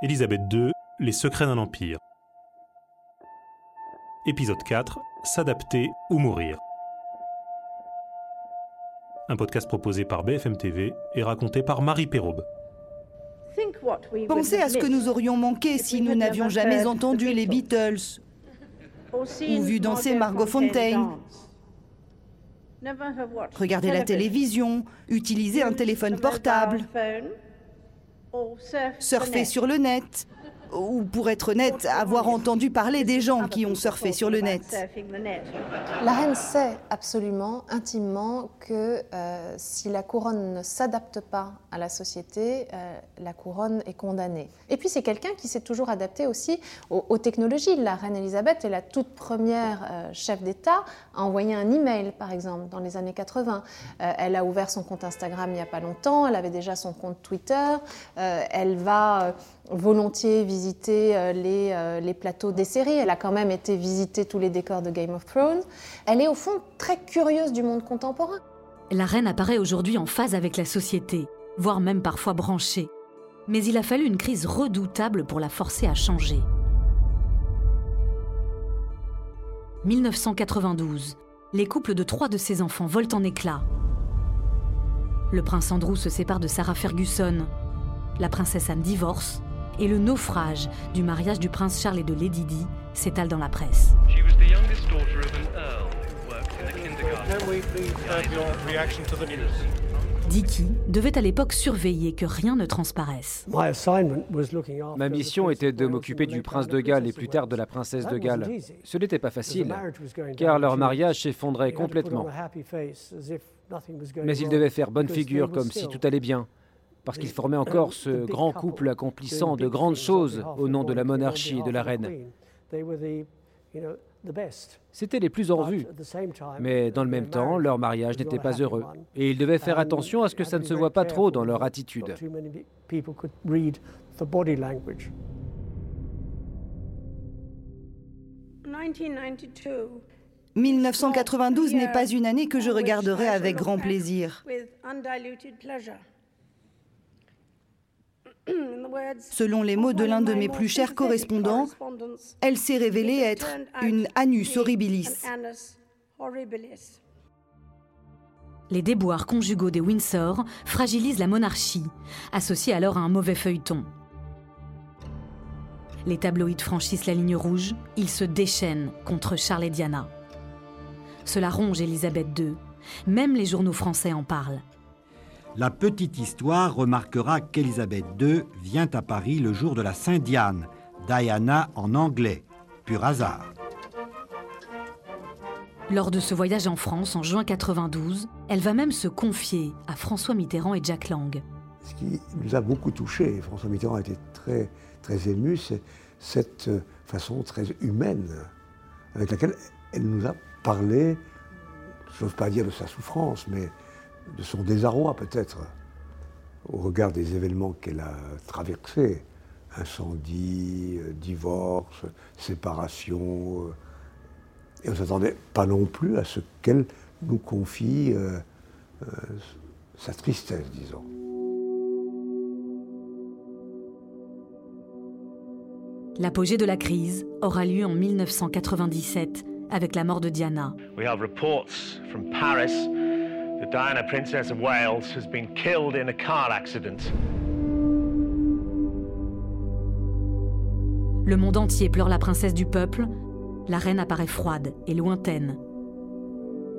Élisabeth II, Les secrets d'un empire. Épisode 4, S'adapter ou mourir. Un podcast proposé par BFM TV et raconté par Marie Perraube. Pensez à ce que nous aurions manqué si nous n'avions jamais entendu les Beatles ou vu danser Margot Fontaine. Regardez la télévision, utiliser un téléphone portable, surfer sur le net, ou pour être honnête, avoir entendu parler des gens qui ont surfé sur le net. La reine sait absolument, intimement, que euh, si la couronne ne s'adapte pas à la société, euh, la couronne est condamnée. Et puis c'est quelqu'un qui s'est toujours adapté aussi aux, technologies. La reine Elisabeth est la toute première euh, chef d'État à envoyer un email, par exemple, dans les années 80. elle a ouvert son compte Instagram il n'y a pas longtemps, elle avait déjà son compte Twitter, elle va volontiers visiter euh, les, euh, les, plateaux des séries. Elle a quand même été visiter tous les décors de Game of Thrones. Elle est au fond très curieuse du monde contemporain. La reine apparaît aujourd'hui en phase avec la société, voire même parfois branchée. Mais il a fallu une crise redoutable pour la forcer à changer. 1992. Les couples de trois de ses enfants volent en éclats. Le prince Andrew se sépare de Sarah Ferguson. La princesse Anne divorce et le naufrage du mariage du prince Charles et de Lady Di s'étale dans la presse. Dicky devait à l'époque surveiller que rien ne transparaisse. Ma mission était de m'occuper du prince de Galles et plus tard de la princesse de Galles. Ce n'était pas facile, car leur mariage s'effondrait complètement. Mais ils devaient faire bonne figure comme si tout allait bien parce qu'il formait encore ce grand couple accomplissant de grandes choses au nom de la monarchie et de la reine. C'étaient les plus en vue, mais dans le même temps, leur mariage n'était pas heureux, et ils devaient faire attention à ce que ça ne se voit pas trop dans leur attitude. 1992 n'est pas une année que je regarderai avec grand plaisir. Selon les mots de l'un de mes plus chers correspondants, elle s'est révélée être une anus horribilis. Les déboires conjugaux des Windsor fragilisent la monarchie, associée alors à un mauvais feuilleton. Les tabloïds franchissent la ligne rouge, ils se déchaînent contre Charles et Diana. Cela ronge Élisabeth II. Même les journaux français en parlent. La petite histoire remarquera qu'Élisabeth II vient à Paris le jour de la Saint-Diane, Diana en anglais, pur hasard. Lors de ce voyage en France en juin 92, elle va même se confier à François Mitterrand et Jack Lang. Ce qui nous a beaucoup touchés, François Mitterrand a été très, très ému, c'est cette façon très humaine avec laquelle elle nous a parlé, je n'ose pas dire de sa souffrance, mais de son désarroi peut-être au regard des événements qu'elle a traversés, incendie, euh, divorce, séparation. Euh, et on ne s'attendait pas non plus à ce qu'elle nous confie euh, sa tristesse, disons. L'apogée de la crise aura lieu en 1997 avec la mort de Diana. We have reports from Paris The Diana, Princess of Wales, has been killed in a car accident. Le monde entier pleure la princesse du peuple. La reine apparaît froide et lointaine.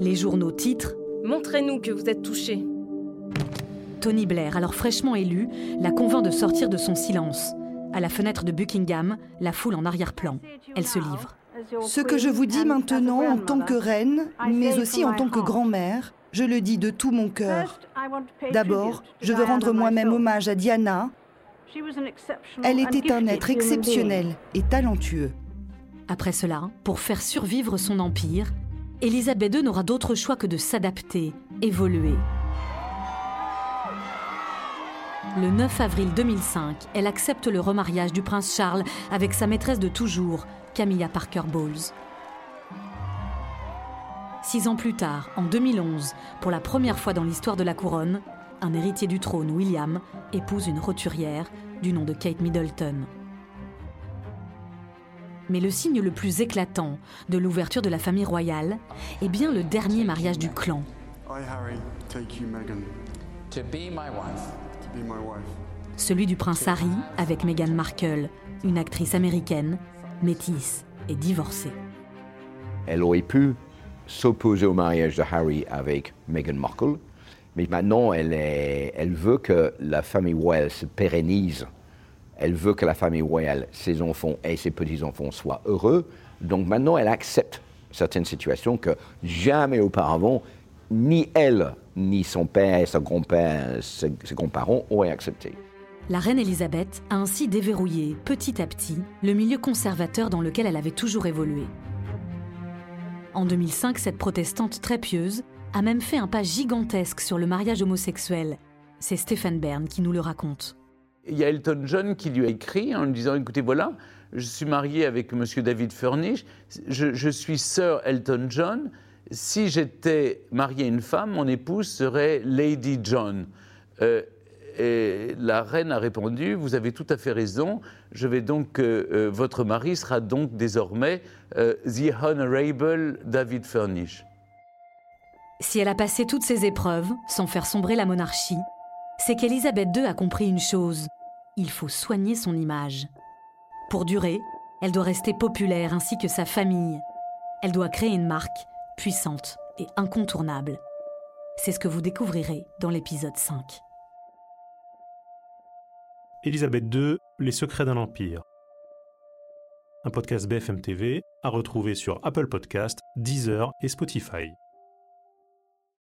Les journaux titrent Montrez-nous que vous êtes touché. Tony Blair, alors fraîchement élu, la convainc de sortir de son silence. À la fenêtre de Buckingham, la foule en arrière-plan. Elle se livre. Ce que je vous dis maintenant en tant que reine, mais aussi en tant que grand-mère, Je le dis de tout mon cœur. D'abord, je veux rendre moi-même hommage à Diana. Elle était un être exceptionnel et talentueux. Après cela, pour faire survivre son empire, Élisabeth II n'aura d'autre choix que de s'adapter, évoluer. Le 9 avril 2005, elle accepte le remariage du prince Charles avec sa maîtresse de toujours, Camilla Parker Bowles. Six ans plus tard, en 2011, pour la première fois dans l'histoire de la couronne, un héritier du trône, William, épouse une roturière du nom de Kate Middleton. Mais le signe le plus éclatant de l'ouverture de la famille royale est bien le dernier mariage du clan. Celui du prince Harry avec Meghan Markle, une actrice américaine, métisse et divorcée. Elle aurait pu s'opposer au mariage de Harry avec Meghan Markle, mais maintenant elle, veut que la famille royale se pérennise. Elle veut que la famille royale, ses enfants et ses petits-enfants soient heureux. Donc maintenant, elle accepte certaines situations que jamais auparavant, ni elle, ni son père, son grand-père, ses, ses grands-parents auraient accepté. La reine Elisabeth a ainsi déverrouillé petit à petit le milieu conservateur dans lequel elle avait toujours évolué. En 2005, cette protestante très pieuse a même fait un pas gigantesque sur le mariage homosexuel. C'est Stéphane Bern qui nous le raconte. Il y a Elton John qui lui a écrit en lui disant Écoutez, voilà, je suis marié avec M. David Furnish, je, suis sœur Elton John. Si j'étais marié à une femme, mon épouse serait Lady John. Euh, et la reine a répondu Vous avez tout à fait raison. Je vais donc, euh, euh, votre mari sera donc désormais euh, The Honorable David Furnish. Si elle a passé toutes ces épreuves sans faire sombrer la monarchie, c'est qu'Élisabeth II a compris une chose il faut soigner son image. Pour durer, elle doit rester populaire ainsi que sa famille. Elle doit créer une marque puissante et incontournable. C'est ce que vous découvrirez dans l'épisode 5. Élisabeth II, Les secrets d'un empire. Un podcast BFM TV à retrouver sur Apple Podcast, Deezer et Spotify.